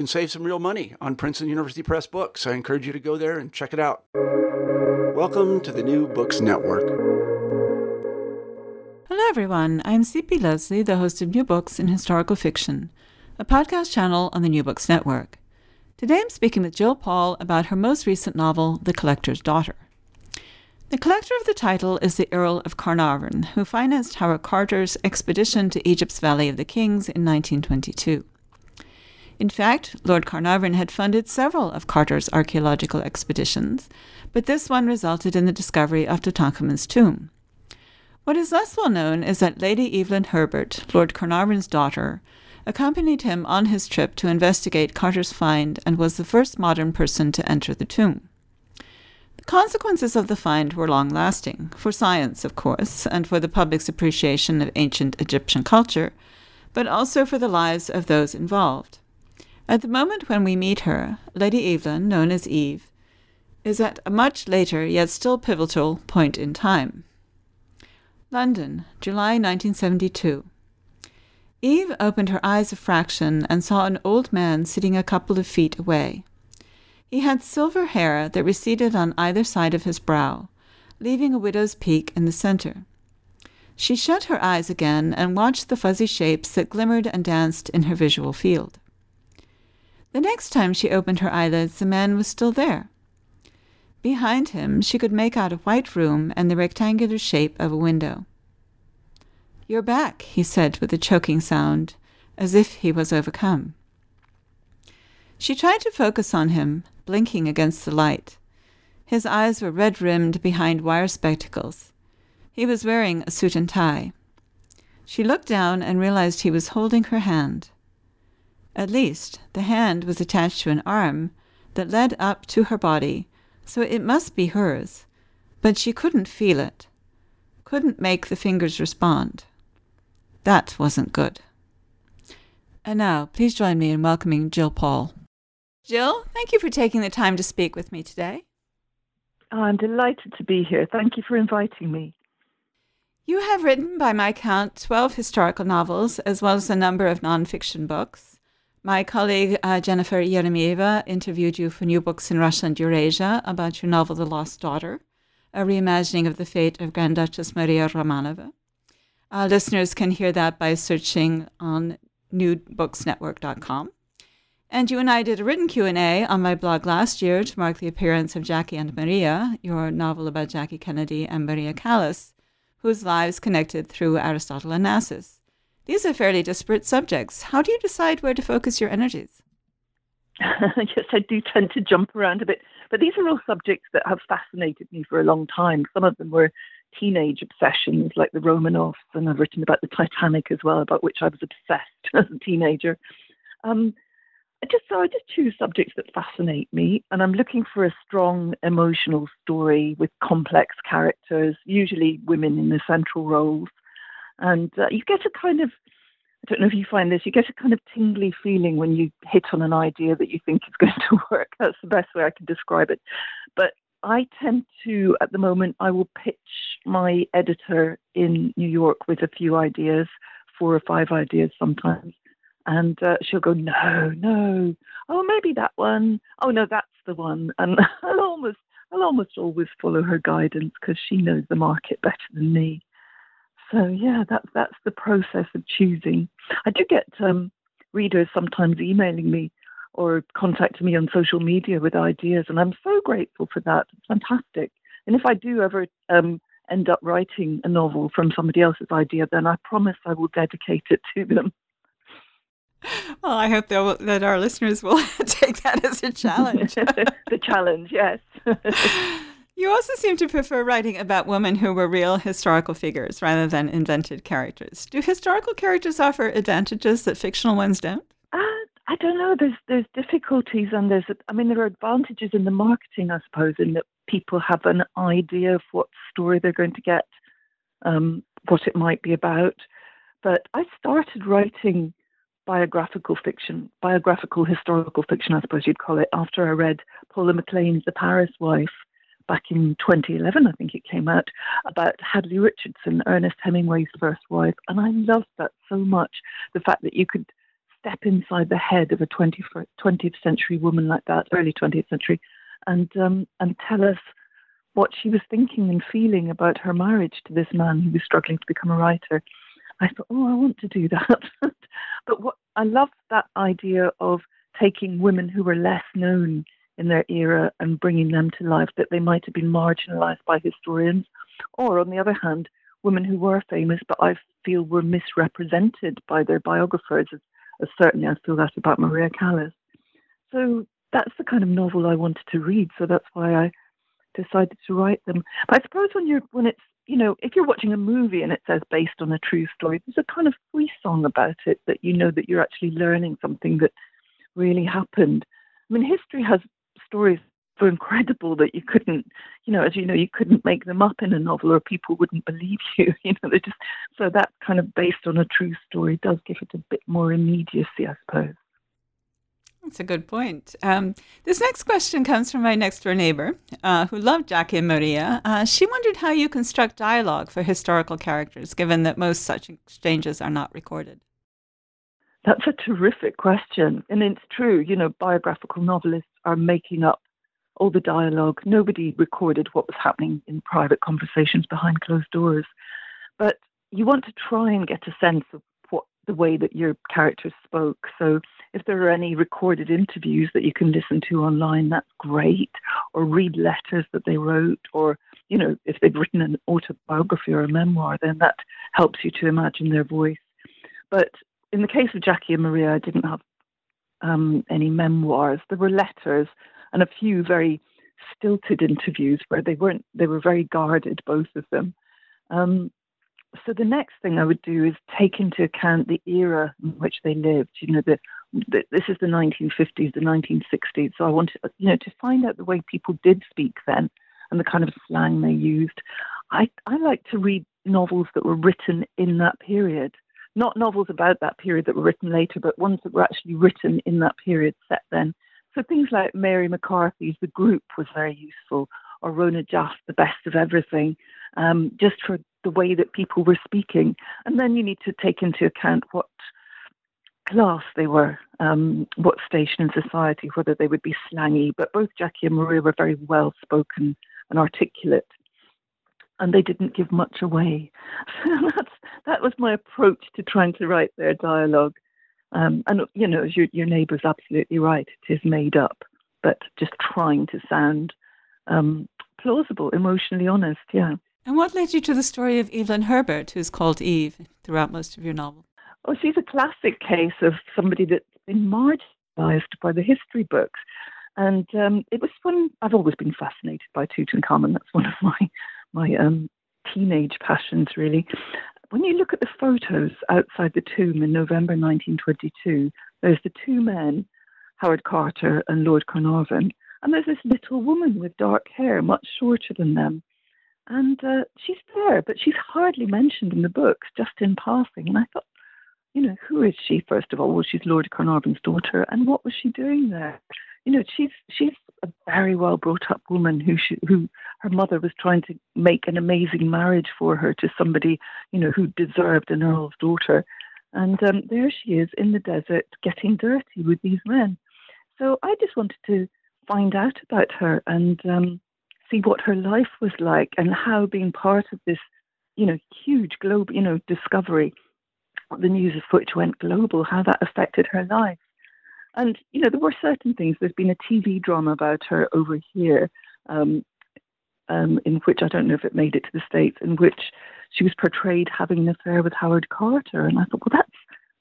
can save some real money on Princeton University Press books. I encourage you to go there and check it out. Welcome to the New Books Network. Hello, everyone. I'm C.P. Leslie, the host of New Books in Historical Fiction, a podcast channel on the New Books Network. Today I'm speaking with Jill Paul about her most recent novel, The Collector's Daughter. The collector of the title is the Earl of Carnarvon, who financed Howard Carter's expedition to Egypt's Valley of the Kings in 1922. In fact, Lord Carnarvon had funded several of Carter's archaeological expeditions, but this one resulted in the discovery of Tutankhamun's tomb. What is less well known is that Lady Evelyn Herbert, Lord Carnarvon's daughter, accompanied him on his trip to investigate Carter's find and was the first modern person to enter the tomb. The consequences of the find were long lasting, for science, of course, and for the public's appreciation of ancient Egyptian culture, but also for the lives of those involved. At the moment when we meet her, Lady Evelyn, known as Eve, is at a much later yet still pivotal point in time. London, July 1972. Eve opened her eyes a fraction and saw an old man sitting a couple of feet away. He had silver hair that receded on either side of his brow, leaving a widow's peak in the center. She shut her eyes again and watched the fuzzy shapes that glimmered and danced in her visual field. The next time she opened her eyelids, the man was still there. Behind him, she could make out a white room and the rectangular shape of a window. You're back, he said with a choking sound, as if he was overcome. She tried to focus on him, blinking against the light. His eyes were red rimmed behind wire spectacles. He was wearing a suit and tie. She looked down and realized he was holding her hand. At least, the hand was attached to an arm that led up to her body, so it must be hers, but she couldn't feel it, couldn't make the fingers respond. That wasn't good. And now, please join me in welcoming Jill Paul. Jill, thank you for taking the time to speak with me today. Oh, I'm delighted to be here. Thank you for inviting me. You have written, by my count, 12 historical novels, as well as a number of nonfiction books. My colleague uh, Jennifer Eremeeva interviewed you for New Books in Russia and Eurasia about your novel The Lost Daughter, a reimagining of the fate of Grand Duchess Maria Romanova. Uh, listeners can hear that by searching on newbooksnetwork.com. And you and I did a written Q&A on my blog last year to mark the appearance of Jackie and Maria, your novel about Jackie Kennedy and Maria Callas, whose lives connected through Aristotle and Onassis. These are fairly disparate subjects. How do you decide where to focus your energies? yes, I do tend to jump around a bit. But these are all subjects that have fascinated me for a long time. Some of them were teenage obsessions, like the Romanovs, and I've written about the Titanic as well, about which I was obsessed as a teenager. Um, I just so I just choose subjects that fascinate me, and I'm looking for a strong emotional story with complex characters, usually women in the central roles. And uh, you get a kind of, I don't know if you find this, you get a kind of tingly feeling when you hit on an idea that you think is going to work. That's the best way I can describe it. But I tend to, at the moment, I will pitch my editor in New York with a few ideas, four or five ideas sometimes. And uh, she'll go, no, no, oh, maybe that one. Oh, no, that's the one. And I'll almost, I'll almost always follow her guidance because she knows the market better than me. So yeah, that's that's the process of choosing. I do get um, readers sometimes emailing me or contacting me on social media with ideas, and I'm so grateful for that. It's fantastic. And if I do ever um, end up writing a novel from somebody else's idea, then I promise I will dedicate it to them. Well, I hope that our listeners will take that as a challenge. the challenge, yes. You also seem to prefer writing about women who were real historical figures rather than invented characters. Do historical characters offer advantages that fictional ones don't? Uh, I don't know. There's there's difficulties and there's I mean there are advantages in the marketing, I suppose, in that people have an idea of what story they're going to get, um, what it might be about. But I started writing biographical fiction, biographical historical fiction, I suppose you'd call it, after I read Paula McLain's The Paris Wife back in 2011, I think it came out, about Hadley Richardson, Ernest Hemingway's first wife. And I loved that so much the fact that you could step inside the head of a 20th, 20th century woman like that, early 20th century, and, um, and tell us what she was thinking and feeling about her marriage to this man who was struggling to become a writer. I thought, oh, I want to do that. but what I love that idea of taking women who were less known in their era and bringing them to life that they might have been marginalized by historians, or on the other hand, women who were famous but I feel were misrepresented by their biographers, as, as certainly I feel that about Maria Callas. So that's the kind of novel I wanted to read, so that's why I decided to write them. But I suppose when you're when it's you know, if you're watching a movie and it says based on a true story, there's a kind of free song about it that you know that you're actually learning something that really happened. I mean, history has stories so incredible that you couldn't, you know, as you know, you couldn't make them up in a novel or people wouldn't believe you. You know, they just so that kind of based on a true story does give it a bit more immediacy, I suppose. That's a good point. Um, this next question comes from my next door neighbor uh, who loved Jackie and Maria. Uh, she wondered how you construct dialogue for historical characters, given that most such exchanges are not recorded. That's a terrific question. And it's true, you know, biographical novelists are making up all the dialogue. Nobody recorded what was happening in private conversations behind closed doors. But you want to try and get a sense of what the way that your characters spoke. So if there are any recorded interviews that you can listen to online, that's great. Or read letters that they wrote, or you know, if they've written an autobiography or a memoir, then that helps you to imagine their voice. But in the case of Jackie and Maria, I didn't have um, any memoirs. There were letters and a few very stilted interviews where they weren't. They were very guarded, both of them. Um, so the next thing I would do is take into account the era in which they lived. You know, the, the, this is the 1950s, the 1960s. So I wanted, you know, to find out the way people did speak then and the kind of slang they used. I I like to read novels that were written in that period not novels about that period that were written later, but ones that were actually written in that period set then. So things like Mary McCarthy's The Group was very useful, or Rona Jaffe, The Best of Everything, um, just for the way that people were speaking. And then you need to take into account what class they were, um, what station in society, whether they would be slangy. But both Jackie and Maria were very well spoken and articulate and they didn't give much away. So that's that was my approach to trying to write their dialogue. Um, and you know, your your neighbour's absolutely right; it is made up, but just trying to sound um, plausible, emotionally honest. Yeah. And what led you to the story of Evelyn Herbert, who's called Eve throughout most of your novel? Oh, she's a classic case of somebody that's been marginalised by the history books. And um, it was one I've always been fascinated by Tutankhamun. That's one of my my um, teenage passions, really. When you look at the photos outside the tomb in November 1922, there's the two men, Howard Carter and Lord Carnarvon, and there's this little woman with dark hair, much shorter than them. And uh, she's there, but she's hardly mentioned in the books, just in passing. And I thought, you know, who is she, first of all? Well, she's Lord Carnarvon's daughter, and what was she doing there? You know, she's she's a very well brought up woman who she, who her mother was trying to make an amazing marriage for her to somebody, you know, who deserved an earl's daughter. And um, there she is in the desert getting dirty with these men. So I just wanted to find out about her and um, see what her life was like and how being part of this, you know, huge globe, you know, discovery, the news of which went global, how that affected her life. And, you know, there were certain things. There's been a TV drama about her over here, um, um, in which I don't know if it made it to the States, in which she was portrayed having an affair with Howard Carter. And I thought, well, that's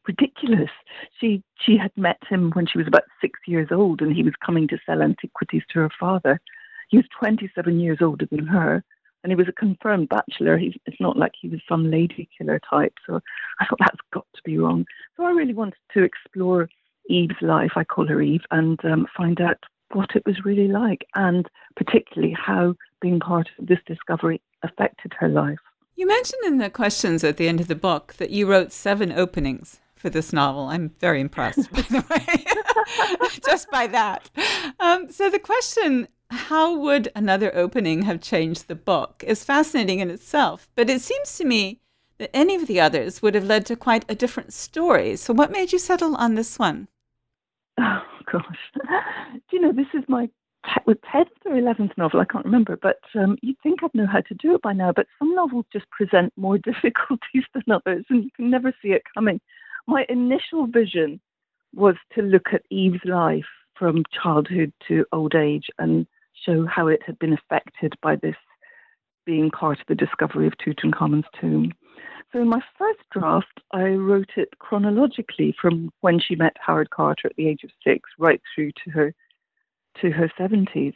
ridiculous. She she had met him when she was about six years old, and he was coming to sell antiquities to her father. He was 27 years older than her, and he was a confirmed bachelor. He's, it's not like he was some lady killer type. So I thought that's got to be wrong. So I really wanted to explore Eve's life. I call her Eve, and um, find out what it was really like, and particularly how being part of this discovery affected her life. You mentioned in the questions at the end of the book that you wrote seven openings for this novel. I'm very impressed, by the way, just by that. Um, so the question, how would another opening have changed the book, is fascinating in itself. But it seems to me that any of the others would have led to quite a different story. So what made you settle on this one? Oh, gosh. Do you know, this is my with tenth or eleventh novel, I can't remember, but um, you'd think I'd know how to do it by now. But some novels just present more difficulties than others, and you can never see it coming my initial vision was to look at Eve's life from childhood to old age and show how it had been affected by this being part of the discovery of Tutankhamun's tomb. So in my first draft, I wrote it chronologically from when she met Howard Carter at the age of six, right through to her to her seventies.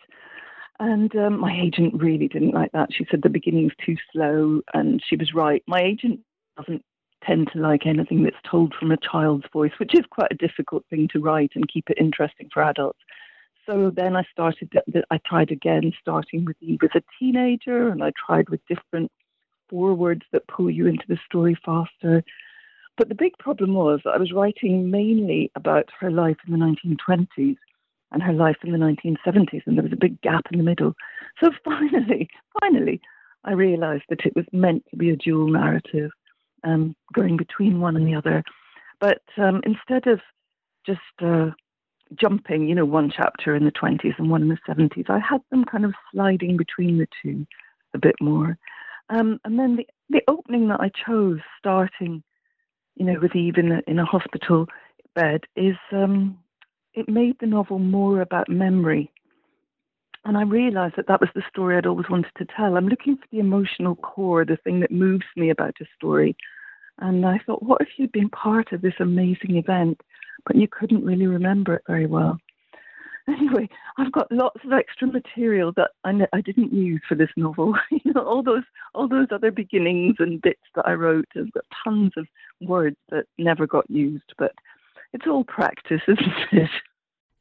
And um, my agent really didn't like that. She said the beginning's too slow, and she was right. My agent doesn't tend to like anything that's told from a child's voice, which is quite a difficult thing to write and keep it interesting for adults. So then I started, I tried again, starting with Eve as a teenager, and I tried with different forewords that pull you into the story faster. But the big problem was I was writing mainly about her life in the 1920s and her life in the 1970s, and there was a big gap in the middle. So finally, finally, I realized that it was meant to be a dual narrative um, going between one and the other. But um, instead of just uh, jumping, you know, one chapter in the 20s and one in the 70s, I had them kind of sliding between the two a bit more. Um, and then the, the opening that I chose, starting, you know, with Eve in a, in a hospital bed, is um, it made the novel more about memory. And I realized that that was the story I'd always wanted to tell. I'm looking for the emotional core, the thing that moves me about a story. And I thought, what if you'd been part of this amazing event, but you couldn't really remember it very well? Anyway, I've got lots of extra material that I, I didn't use for this novel. you know, all those all those other beginnings and bits that I wrote. I've got tons of words that never got used, but it's all practice, isn't it?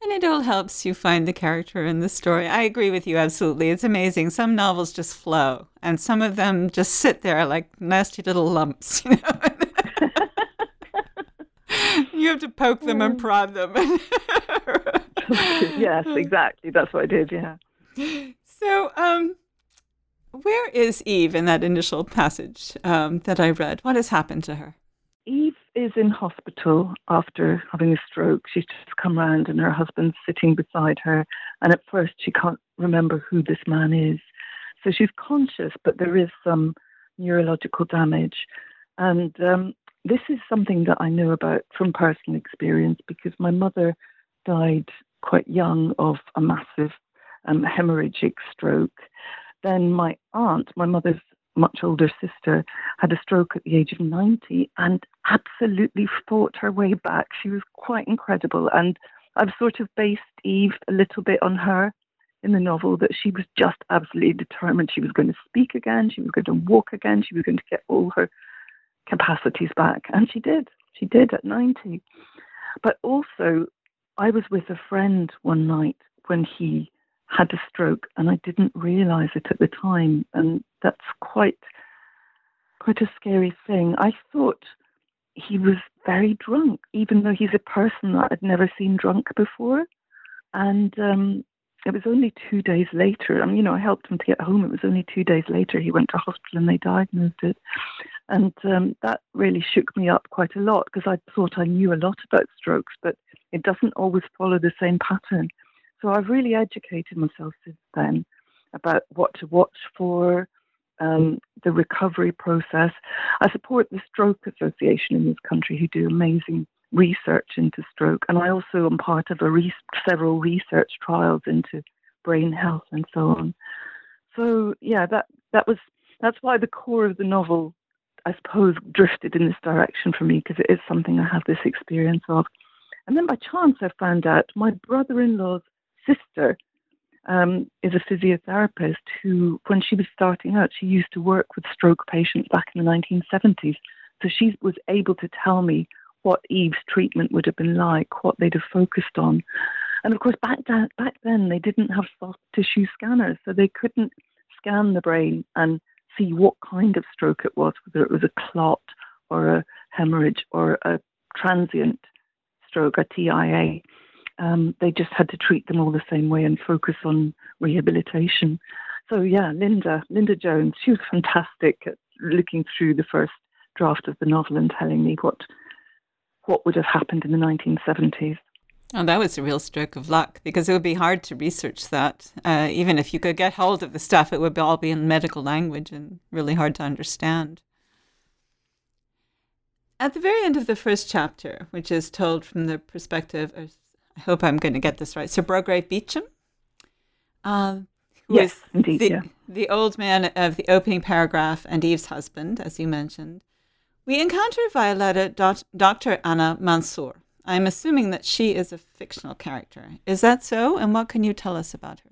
And it all helps you find the character in the story. I agree with you absolutely. It's amazing. Some novels just flow, and some of them just sit there like nasty little lumps. You know, you have to poke them and prod them. yes, exactly. That's what I did. Yeah. So, um, where is Eve in that initial passage um, that I read? What has happened to her? Eve is in hospital after having a stroke. She's just come round and her husband's sitting beside her. And at first, she can't remember who this man is. So she's conscious, but there is some neurological damage. And um, this is something that I know about from personal experience because my mother died quite young of a massive um, hemorrhagic stroke. Then my aunt, my mother's much older sister, had a stroke at the age of 90 and absolutely fought her way back. She was quite incredible. And I've sort of based Eve a little bit on her in the novel that she was just absolutely determined she was going to speak again, she was going to walk again, she was going to get all her capacities back. And she did. She did at 90. But also, I was with a friend one night when he had a stroke and I didn't realize it at the time. And that's quite quite a scary thing. I thought he was very drunk, even though he's a person that I'd never seen drunk before. And um, it was only two days later. I mean, you know, I helped him to get home. It was only two days later he went to hospital and they diagnosed it. And um, that really shook me up quite a lot because I thought I knew a lot about strokes, but it doesn't always follow the same pattern. So I've really educated myself since then about what to watch for, um, the recovery process. I support the Stroke Association in this country who do amazing research into stroke, and I also am part of re- several research trials into brain health and so on. So yeah, that that was that's why the core of the novel, I suppose, drifted in this direction for me because it is something I have this experience of. And then by chance, I found out my brother-in-law's sister um, is a physiotherapist who, when she was starting out, she used to work with stroke patients back in the 1970s. So she was able to tell me what Eve's treatment would have been like, what they'd have focused on. And of course, back, back then they didn't have soft tissue scanners, so they couldn't scan the brain and see what kind of stroke it was, whether it was a clot or a hemorrhage or a transient stroke, a TIA. Um, they just had to treat them all the same way and focus on rehabilitation. So yeah, Linda, Linda Jones, she was fantastic at looking through the first draft of the novel and telling me what what would have happened in the 1970s. Oh, that was a real stroke of luck because it would be hard to research that. Uh, even if you could get hold of the stuff, it would all be in medical language and really hard to understand. At the very end of the first chapter, which is told from the perspective of I hope I'm going to get this right. Sir Brograve Beauchamp. Um, yes, indeed. The, yeah. the old man of the opening paragraph and Eve's husband, as you mentioned. We encounter Violetta dot, Dr. Anna Mansour. I'm assuming that she is a fictional character. Is that so? And what can you tell us about her?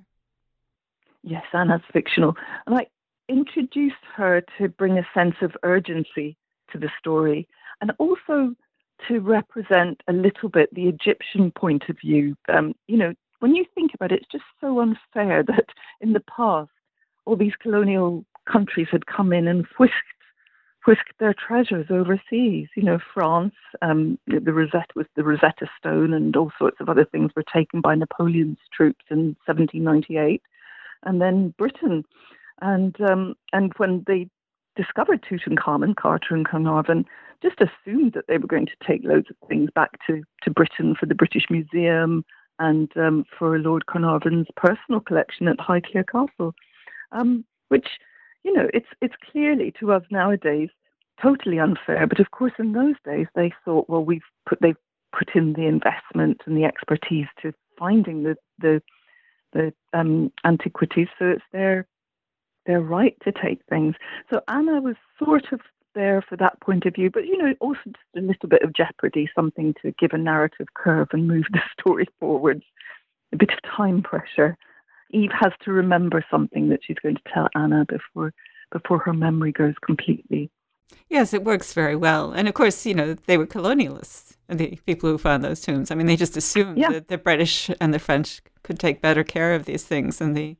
Yes, Anna's fictional. And I introduced her to bring a sense of urgency to the story and also to represent a little bit the Egyptian point of view. Um, you know, when you think about it, it's just so unfair that in the past, all these colonial countries had come in and whisked whisked their treasures overseas. You know, France, um, the Rosetta was the Rosetta Stone, and all sorts of other things were taken by Napoleon's troops in 1798, and then Britain, and um, and when they discovered Tutankhamun, Carter and Carnarvon, just assumed that they were going to take loads of things back to, to Britain for the British Museum and um, for Lord Carnarvon's personal collection at Highclere Castle, um, which, you know, it's it's clearly to us nowadays totally unfair. But of course, in those days, they thought, well, we've put they've put in the investment and the expertise to finding the the the um, antiquities, so it's their their right to take things. So Anna was sort of there for that point of view, but you know, also just a little bit of jeopardy, something to give a narrative curve and move the story forwards, a bit of time pressure. Eve has to remember something that she's going to tell Anna before before her memory goes completely. Yes, it works very well. And of course, you know, they were colonialists, the people who found those tombs. I mean, they just assumed yeah. that the British and the French could take better care of these things than the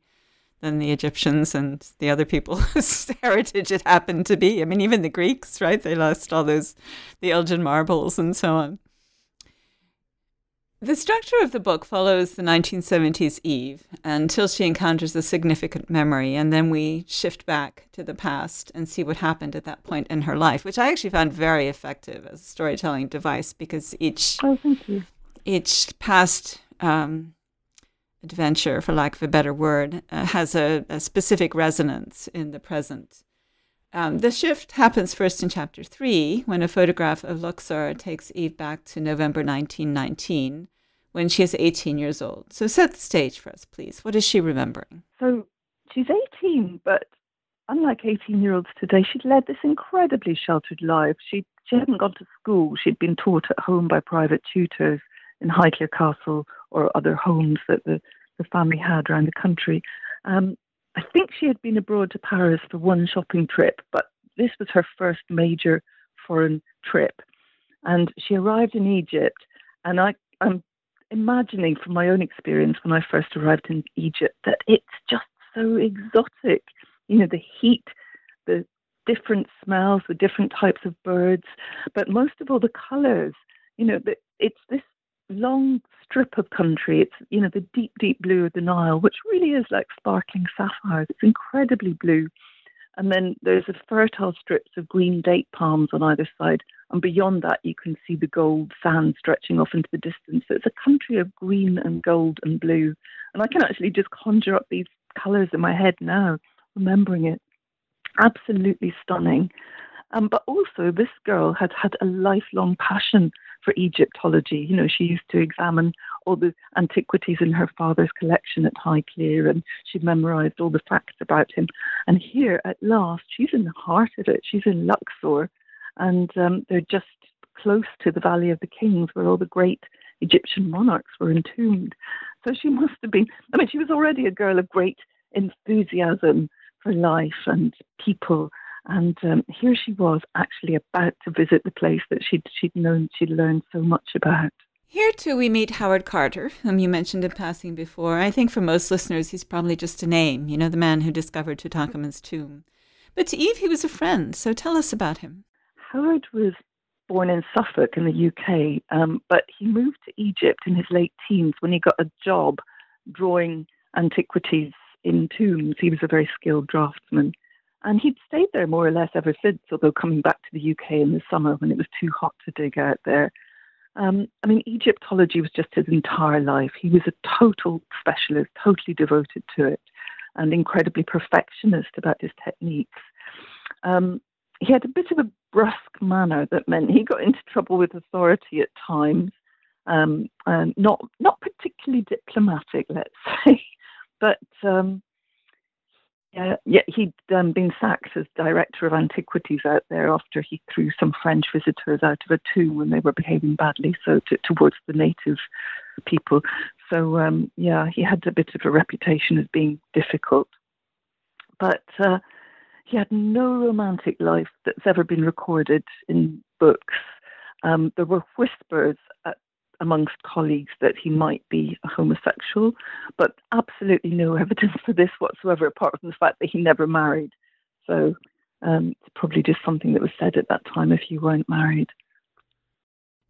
than the Egyptians and the other people whose heritage it happened to be. I mean, even the Greeks, right? They lost all those, the Elgin marbles and so on. The structure of the book follows the 1970s Eve until she encounters a significant memory, and then we shift back to the past and see what happened at that point in her life, which I actually found very effective as a storytelling device because each oh, each past um, adventure, for lack of a better word, uh, has a, a, specific resonance in the present. Um, the shift happens first in chapter three, when a photograph of Luxor takes Eve back to November 1919, when she is 18 years old. So set the stage for us, please. What is she remembering? So she's 18, but unlike 18 year olds today, she'd led this incredibly sheltered life. She, she hadn't gone to school, she'd been taught at home by private tutors in Highclere Castle or other homes that the, the family had around the country. Um, I think she had been abroad to Paris for one shopping trip, but this was her first major foreign trip. And she arrived in Egypt, and I, I'm imagining from my own experience when I first arrived in Egypt that it's just so exotic. You know, the heat, the different smells, the different types of birds, but most of all the colours. You know, it's this long strip of country. It's you know the deep, deep blue of the Nile, which really is like sparkling sapphires. It's incredibly blue. And then there's a fertile strips of green date palms on either side. And beyond that, you can see the gold sand stretching off into the distance. So it's a country of green and gold and blue. And I can actually just conjure up these colours in my head now, remembering it. Absolutely stunning. Um, but also, this girl had had a lifelong passion for Egyptology. You know, she used to examine all the antiquities in her father's collection at Highclere and she'd memorized all the facts about him. And here, at last, she's in the heart of it. She's in Luxor and um, they're just close to the Valley of the Kings where all the great Egyptian monarchs were entombed. So she must have been, I mean, she was already a girl of great enthusiasm for life and people and um, here she was actually about to visit the place that she'd, she'd known, she'd learned so much about. Here, too, we meet Howard Carter, whom you mentioned in passing before. I think for most listeners, he's probably just a name, you know, the man who discovered Tutankhamun's tomb. But to Eve, he was a friend, so tell us about him. Howard was born in Suffolk in the UK, um, but he moved to Egypt in his late teens when he got a job drawing antiquities in tombs. He was a very skilled draftsman. And he'd stayed there more or less ever since, although coming back to the UK in the summer when it was too hot to dig out there. Um, I mean, Egyptology was just his entire life. He was a total specialist, totally devoted to it, and incredibly perfectionist about his techniques. Um, he had a bit of a brusque manner that meant he got into trouble with authority at times, um, and not not particularly diplomatic, let's say. But um, yeah, yeah, he had um, been sacked as director of antiquities out there after he threw some French visitors out of a tomb when they were behaving badly, so to, towards the native people. So um, yeah, he had a bit of a reputation as being difficult, but uh, he had no romantic life that's ever been recorded in books. Um, there were whispers at amongst colleagues that he might be a homosexual, but absolutely no evidence for this whatsoever, apart from the fact that he never married. So um, it's probably just something that was said at that time if you weren't married.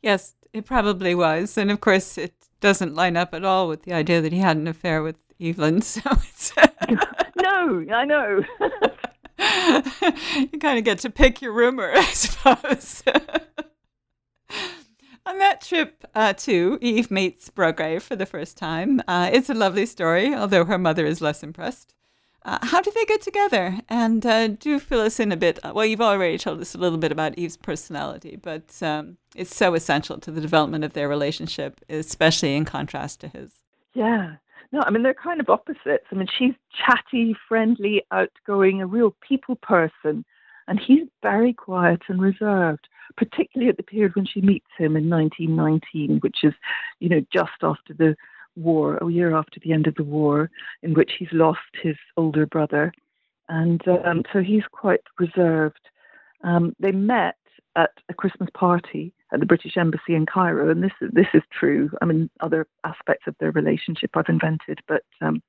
Yes, it probably was. And of course, it doesn't line up at all with the idea that he had an affair with Evelyn. So it's. no, I know. you kind of get to pick your rumor, I suppose. On that trip, uh, too, Eve meets Brograve for the first time. Uh, it's a lovely story, although her mother is less impressed. Uh, how did they get together? And uh, do fill us in a bit. Well, you've already told us a little bit about Eve's personality, but um, it's so essential to the development of their relationship, especially in contrast to his. Yeah. No, I mean, they're kind of opposites. I mean, she's chatty, friendly, outgoing, a real people person, and he's very quiet and reserved particularly at the period when she meets him in 1919, which is, you know, just after the war, a year after the end of the war, in which he's lost his older brother. And um, so he's quite reserved. Um, they met at a Christmas party at the British Embassy in Cairo, and this this is true. I mean, other aspects of their relationship I've invented, but um,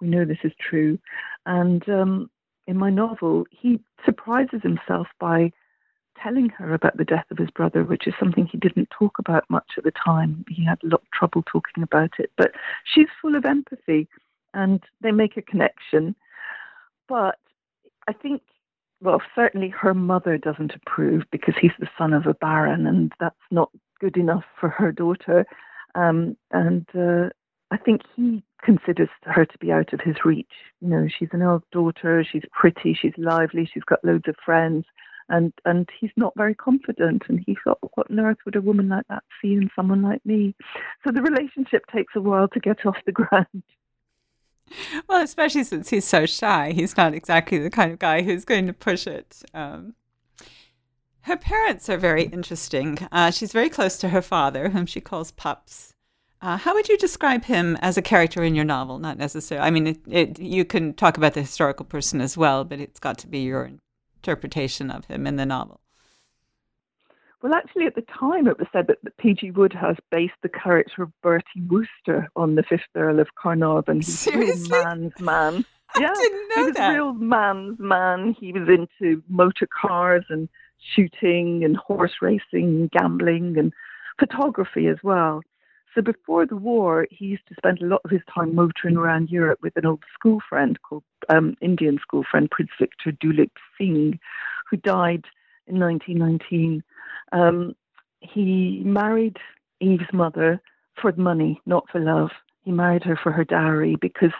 we know this is true. And um, in my novel, he surprises himself by telling her about the death of his brother, which is something he didn't talk about much at the time. He had a lot of trouble talking about it. But she's full of empathy and they make a connection. But I think, well, certainly her mother doesn't approve because he's the son of a baron and that's not good enough for her daughter. Um, and uh, I think he considers her to be out of his reach. You know, she's an old daughter, she's pretty, she's lively, she's got loads of friends and and he's not very confident and he thought what on earth would a woman like that see in someone like me so the relationship takes a while to get off the ground well especially since he's so shy he's not exactly the kind of guy who's going to push it um, her parents are very interesting uh, she's very close to her father whom she calls pups uh, how would you describe him as a character in your novel? Not necessarily. I mean, it, it, you can talk about the historical person as well, but it's got to be your interpretation of him in the novel? Well, actually, at the time, it was said that, P.G. Wodehouse based the character of Bertie Wooster on the fifth Earl of Carnarvon. He's Seriously? man's man. Yeah, I didn't know he was that. a real man's man. He was into motor cars and shooting and horse racing, and gambling and photography as well. So before the war, he used to spend a lot of his time motoring around Europe with an old school friend called um, Indian school friend Prince Victor Duleep Singh, who died in 1919. Um, he married Eve's mother for money, not for love. He married her for her dowry because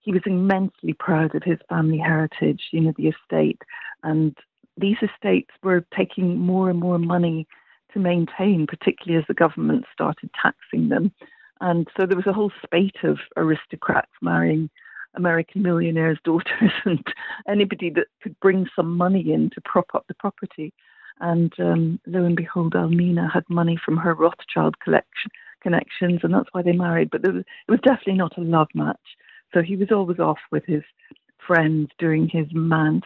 he was immensely proud of his family heritage, you know, the estate. And these estates were taking more and more money to maintain, particularly as the government started taxing them. And so there was a whole spate of aristocrats marrying American millionaires' daughters and anybody that could bring some money in to prop up the property. And um, lo and behold, Almina had money from her Rothschild collection connections, and that's why they married. But was, it was definitely not a love match. So he was always off with his friends doing his man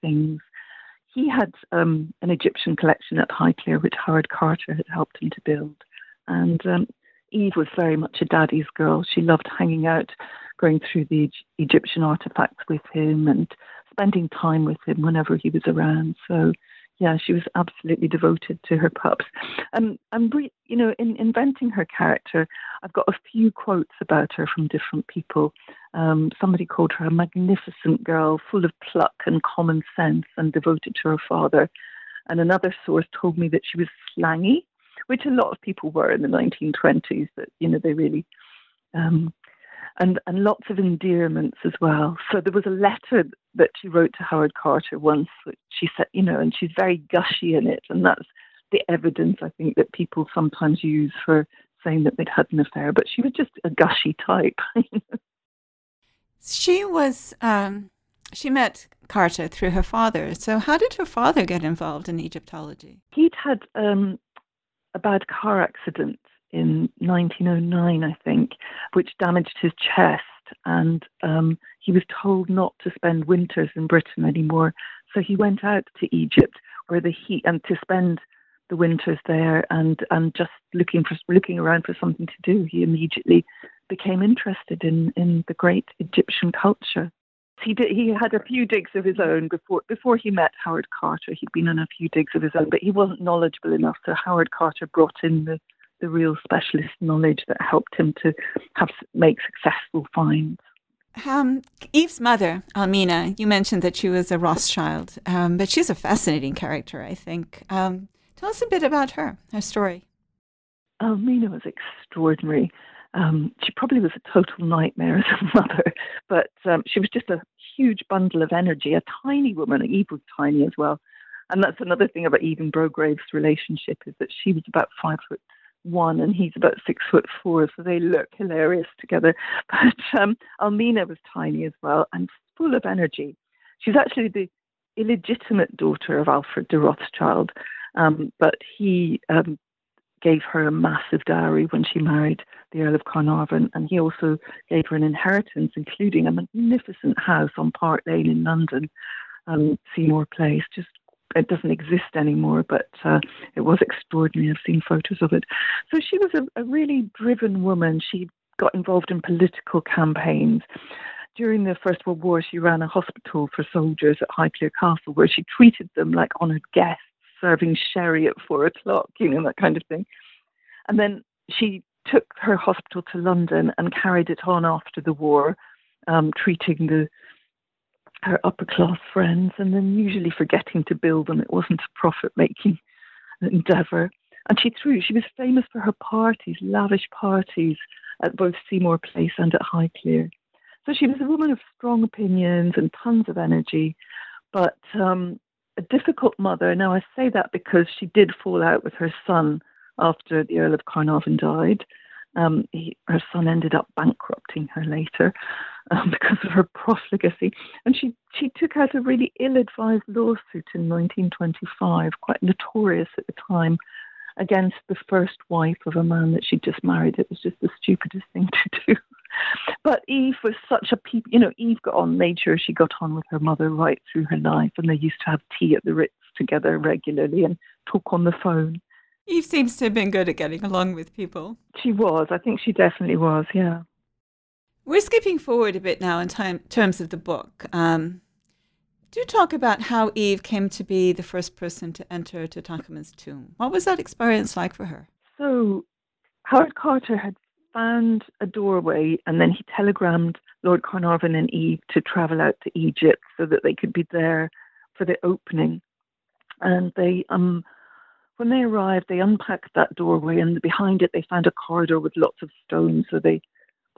things. He had um, an Egyptian collection at Highclere, which Howard Carter had helped him to build. And um, Eve was very much a daddy's girl. She loved hanging out, going through the Egyptian artifacts with him and spending time with him whenever he was around. So yeah, she was absolutely devoted to her pups. Um, re- you know, in inventing her character, I've got a few quotes about her from different people. Um, somebody called her a magnificent girl, full of pluck and common sense, and devoted to her father. And another source told me that she was slangy, which a lot of people were in the 1920s. That you know, they really um, and, and lots of endearments as well. So there was a letter that she wrote to Howard Carter once, which she said, you know, and she's very gushy in it. And that's the evidence I think that people sometimes use for saying that they'd had an affair. But she was just a gushy type. she was, um, she met Carter through her father. So how did her father get involved in Egyptology? He'd had um, a bad car accident in 1909, I think, which damaged his chest. And um, he was told not to spend winters in Britain anymore. So he went out to Egypt, where the heat, and to spend the winters there, and and just looking for looking around for something to do. He immediately became interested in in the great Egyptian culture. He did, he had a few digs of his own before before he met Howard Carter. He'd been on a few digs of his own, but he wasn't knowledgeable enough. So Howard Carter brought in the the real specialist knowledge that helped him to have make successful finds. Um, Eve's mother, Almina, you mentioned that she was a Rothschild, um, but she's a fascinating character, I think. Um, tell us a bit about her, her story. Almina was extraordinary. Um, she probably was a total nightmare as a mother, but um, she was just a huge bundle of energy, a tiny woman. Eve was tiny as well. And that's another thing about Eve and Brograve's relationship is that she was about five foot one and he's about six foot four, so they look hilarious together. But um, Almina was tiny as well and full of energy. She's actually the illegitimate daughter of Alfred de Rothschild, um, but he um, gave her a massive dowry when she married the Earl of Carnarvon, and he also gave her an inheritance, including a magnificent house on Park Lane in London, um, Seymour Place, just it doesn't exist anymore, but uh, it was extraordinary. I've seen photos of it. So she was a, a really driven woman. She got involved in political campaigns. During the First World War, she ran a hospital for soldiers at Highclere Castle where she treated them like honoured guests, serving sherry at four o'clock, you know, that kind of thing. And then she took her hospital to London and carried it on after the war, um, treating the her upper class friends and then usually forgetting to bill them. It wasn't a profit making endeavour. And she threw, she was famous for her parties, lavish parties at both Seymour Place and at Highclere. So she was a woman of strong opinions and tons of energy, but um, a difficult mother. Now, I say that because she did fall out with her son after the Earl of Carnarvon died. Um, he, her son ended up bankrupting her later um, because of her profligacy, and she she took out a really ill-advised lawsuit in 1925, quite notorious at the time, against the first wife of a man that she'd just married. It was just the stupidest thing to do. But Eve was such a peep, you know, Eve got on, made sure she got on with her mother right through her life, and they used to have tea at the Ritz together regularly and talk on the phone. Eve seems to have been good at getting along with people. She was. I think she definitely was, yeah. We're skipping forward a bit now in time, terms of the book. Um, do talk about how Eve came to be the first person to enter Tutankhamun's tomb. What was that experience like for her? So, Howard Carter had found a doorway and then he telegrammed Lord Carnarvon and Eve to travel out to Egypt so that they could be there for the opening. And they, um, when they arrived, they unpacked that doorway and behind it they found a corridor with lots of stones. So they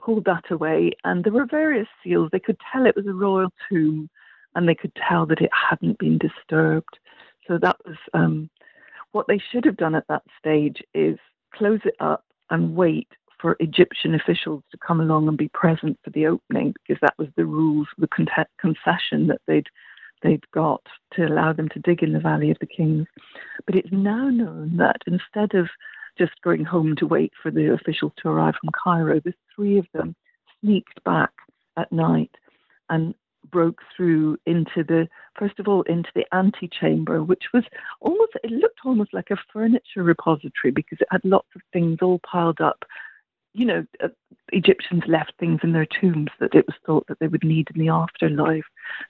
pulled that away and there were various seals. They could tell it was a royal tomb and they could tell that it hadn't been disturbed. So that was um, what they should have done at that stage is close it up and wait for Egyptian officials to come along and be present for the opening because that was the rules, the con- concession that they'd they'd got to allow them to dig in the Valley of the Kings. But it's now known that instead of just going home to wait for the officials to arrive from Cairo, the three of them sneaked back at night and broke through into the first of all into the antechamber, which was almost it looked almost like a furniture repository because it had lots of things all piled up. You know, uh, Egyptians left things in their tombs that it was thought that they would need in the afterlife.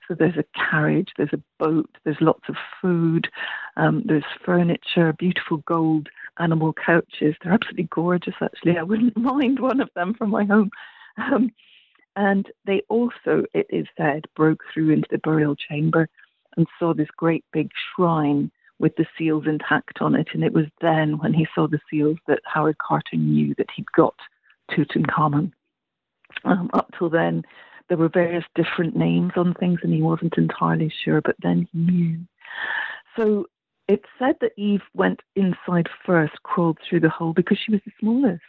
So there's a carriage, there's a boat, there's lots of food, um, there's furniture, beautiful gold animal couches. They're absolutely gorgeous, actually. I wouldn't mind one of them for my home. Um, and they also, it is said, broke through into the burial chamber and saw this great big shrine with the seals intact on it. And it was then, when he saw the seals, that Howard Carter knew that he'd got Tutankhamun. Um, up till then, there were various different names on things, and he wasn't entirely sure, but then he knew. So it's said that Eve went inside first, crawled through the hole because she was the smallest.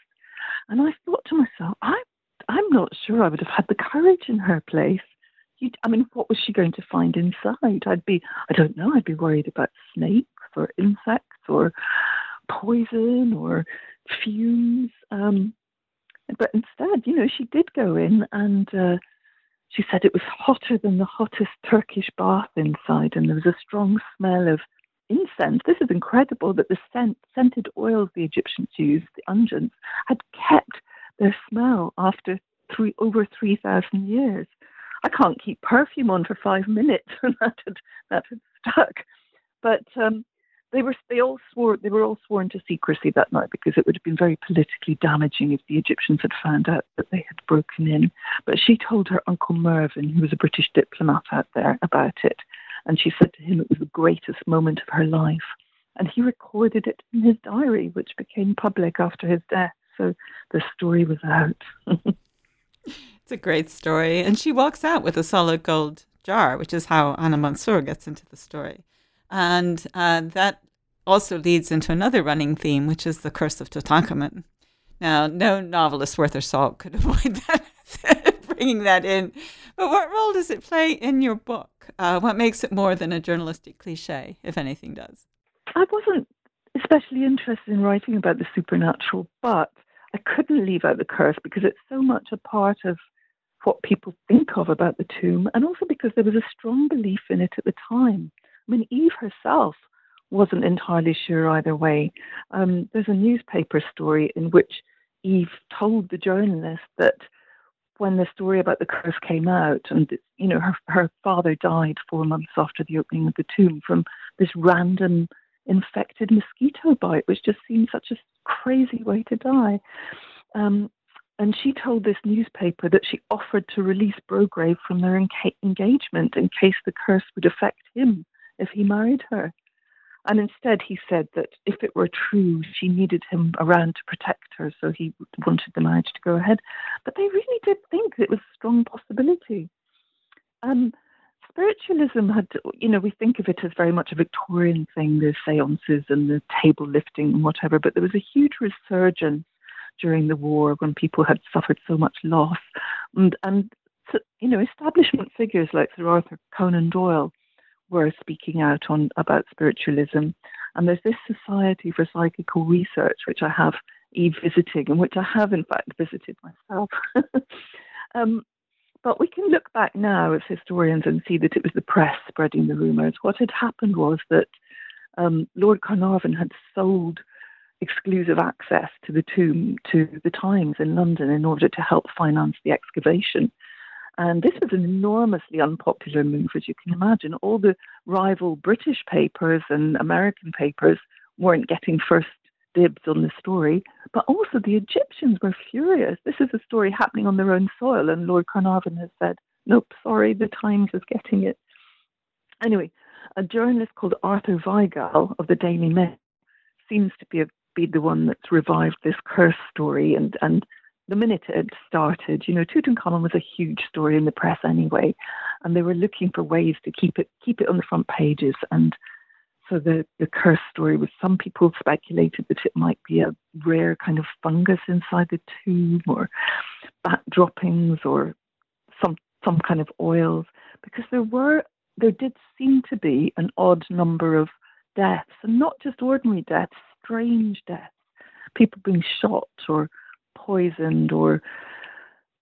And I thought to myself, I I'm not sure I would have had the courage in her place. You'd, I mean, what was she going to find inside? I'd be, I don't know, I'd be worried about snakes or insects or poison or fumes. Um, but instead, you know, she did go in and uh, she said it was hotter than the hottest Turkish bath inside, and there was a strong smell of incense. This is incredible that the scent, scented oils the Egyptians used, the unguents, had kept their smell after three over three thousand years. I can't keep perfume on for five minutes, and that had that had stuck. But um, they were they all swore they were all sworn to secrecy that night because it would have been very politically damaging if the Egyptians had found out that they had broken in. But she told her uncle Mervyn, who was a British diplomat out there, about it, and she said to him it was the greatest moment of her life. And he recorded it in his diary, which became public after his death. So the story was out. it's a great story. And she walks out with a solid gold jar, which is how Anna Mansour gets into the story. And uh, that also leads into another running theme, which is the curse of Tutankhamun. Now, no novelist worth their salt could avoid that, bringing that in. But what role does it play in your book? Uh, what makes it more than a journalistic cliche, if anything does? I wasn't especially interested in writing about the supernatural, but I couldn't leave out the curse because it's so much a part of what people think of about the tomb, and also because there was a strong belief in it at the time. I mean, Eve herself wasn't entirely sure either way. Um, there's a newspaper story in which Eve told the journalist that when the story about the curse came out, and you know her her father died four months after the opening of the tomb from this random infected mosquito bite, which just seemed such a crazy way to die. Um, and she told this newspaper that she offered to release Brograve from their engagement in case the curse would affect him if he married her. And instead, he said that if it were true, she needed him around to protect her, so he wanted the marriage to go ahead. But they really did think it was a strong possibility. Um, spiritualism had, you know, we think of it as very much a Victorian thing, the seances and the table lifting and whatever, but there was a huge resurgence during the war when people had suffered so much loss. And, and you know, establishment figures like Sir Arthur Conan Doyle were speaking out on about spiritualism. And there's this Society for Psychical Research, which I have e visiting, and which I have in fact visited myself. um, but we can look back now as historians and see that it was the press spreading the rumours. What had happened was that um, Lord Carnarvon had sold exclusive access to the tomb to the Times in London in order to help finance the excavation. And this was an enormously unpopular move, as you can imagine. All the rival British papers and American papers weren't getting first dibs on the story, but also the Egyptians were furious. This is a story happening on their own soil, and Lord Carnarvon has said, nope, sorry, the Times is getting it. Anyway, a journalist called Arthur Weigall of the Daily Mail seems to be, a, be the one that's revived this curse story. And, and the minute it started, you know, Tutankhamun was a huge story in the press anyway, and they were looking for ways to keep it keep it on the front pages. And so the, the curse story was some people speculated that it might be a rare kind of fungus inside the tomb or bat droppings or some some kind of oils because there were there did seem to be an odd number of deaths and not just ordinary deaths strange deaths people being shot or poisoned or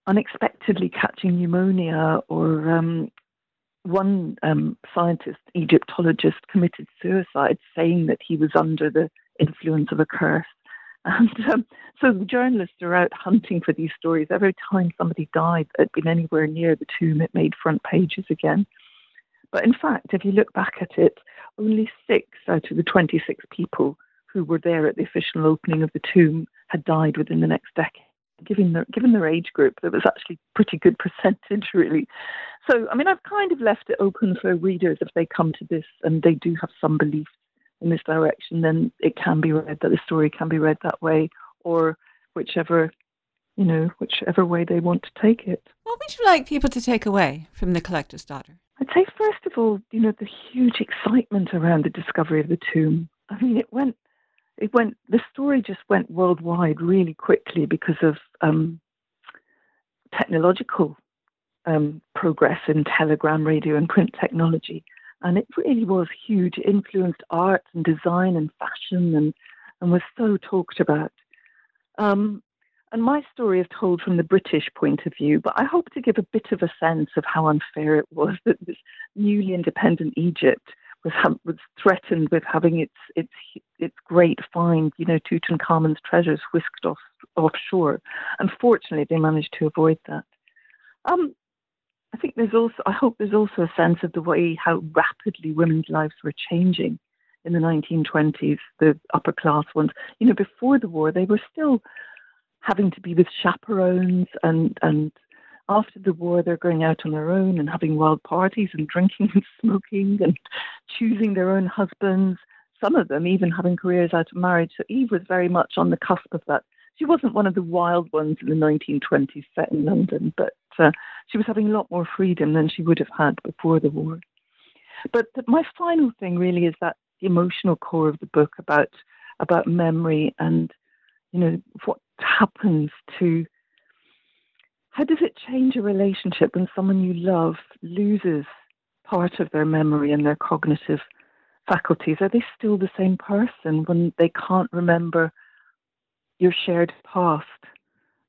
unexpectedly catching pneumonia or um, one um, scientist, Egyptologist, committed suicide, saying that he was under the influence of a curse. And um, so journalists are out hunting for these stories. Every time somebody died that had been anywhere near the tomb, it made front pages again. But in fact, if you look back at it, only six out of the 26 people who were there at the official opening of the tomb had died within the next decade given their given their age group, there was actually pretty good percentage, really. So, I mean, I've kind of left it open for readers if they come to this and they do have some belief in this direction, then it can be read that the story can be read that way, or whichever, you know, whichever way they want to take it. What would you like people to take away from the collector's daughter? I'd say first of all, you know, the huge excitement around the discovery of the tomb. I mean, it went it went the story just went worldwide really quickly because of um, technological um, progress in telegram, radio, and print technology. And it really was huge. It influenced art and design and fashion and, and was so talked about. Um, and my story is told from the British point of view, but I hope to give a bit of a sense of how unfair it was that this newly independent Egypt was was threatened with having its its its great find, you know, Tutankhamun's treasures whisked off offshore. Unfortunately, they managed to avoid that. Um, I think there's also I hope there's also a sense of the way how rapidly women's lives were changing in the 1920s, the upper class ones. You know, before the war, they were still having to be with chaperones and and after the war, they're going out on their own and having wild parties and drinking and smoking and choosing their own husbands. Some of them even having careers out of marriage. So Eve was very much on the cusp of that. She wasn't one of the wild ones in the 1920s set in London, but uh, she was having a lot more freedom than she would have had before the war. But my final thing really is that the emotional core of the book about about memory and you know what happens to how does it change a relationship when someone you love loses part of their memory and their cognitive faculties? Are they still the same person when they can't remember your shared past?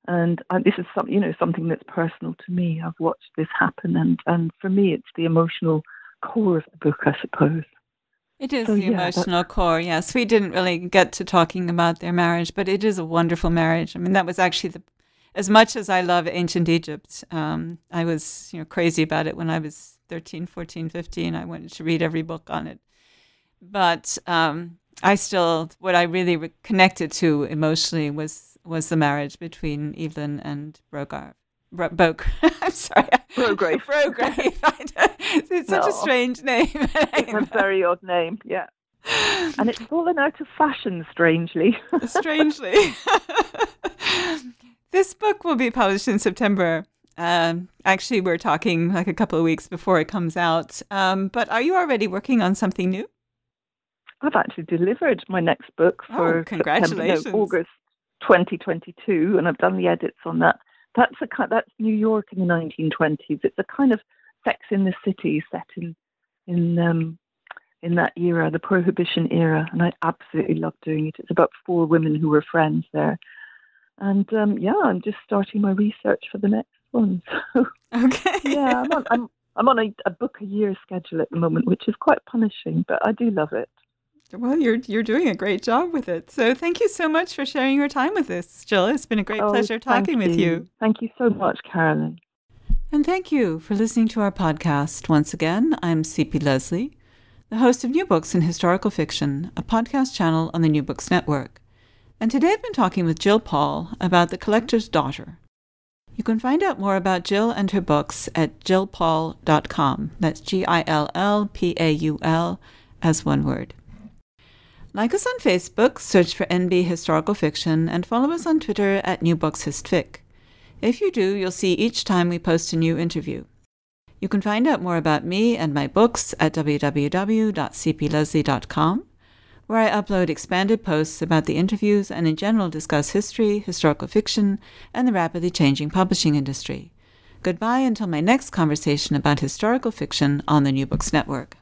And, and this is some, you know, something that's personal to me. I've watched this happen, and, and for me, it's the emotional core of the book, I suppose. It is so, the yeah, emotional core. Yes, we didn't really get to talking about their marriage, but it is a wonderful marriage. I mean, that was actually the as much as I love ancient Egypt, um, I was you know crazy about it when I was 13, 14, 15. I wanted to read every book on it. But um, I still, what I really re- connected to emotionally was was the marriage between Evelyn and Brogar. Bro- Boke. I'm sorry. Brograve. Brograve. it's such no. a strange name. it's a very odd name, yeah. And it's fallen out of fashion, strangely. strangely. This book will be published in September. Um, actually, we're talking like a couple of weeks before it comes out. Um, but are you already working on something new? I've actually delivered my next book oh, for oh, congratulations. September, no, August 2022, and I've done the edits on that. That's a that's New York in the 1920s. It's a kind of Sex in the City set in in um, in that era, the Prohibition era, and I absolutely love doing it. It's about four women who were friends there, and um, yeah, I'm just starting my research for the next one. So okay, yeah, I'm on, I'm, I'm on a, a book a year schedule at the moment, which is quite punishing, but I do love it. Well, you're you're doing a great job with it. So thank you so much for sharing your time with us, Gill. It's been a great oh, pleasure talking you. with you. Thank you so much, Carolyn. And thank you for listening to our podcast. Once again, I'm C.P. Lesley, the host of New Books in Historical Fiction, a podcast channel on the New Books Network. And today I've been talking with Gill Paul about The Collector's Daughter. You can find out more about Gill and her books at gillpaul.com. That's G I L L P A U L as one word. Like us on Facebook, search for NB Historical Fiction, and follow us on Twitter at New Books Histfic. If you do, you'll see each time we post a new interview. You can find out more about me and my books at www.cplesley.com, where I upload expanded posts about the interviews and in general discuss history, historical fiction, and the rapidly changing publishing industry. Goodbye until my next conversation about historical fiction on the New Books Network.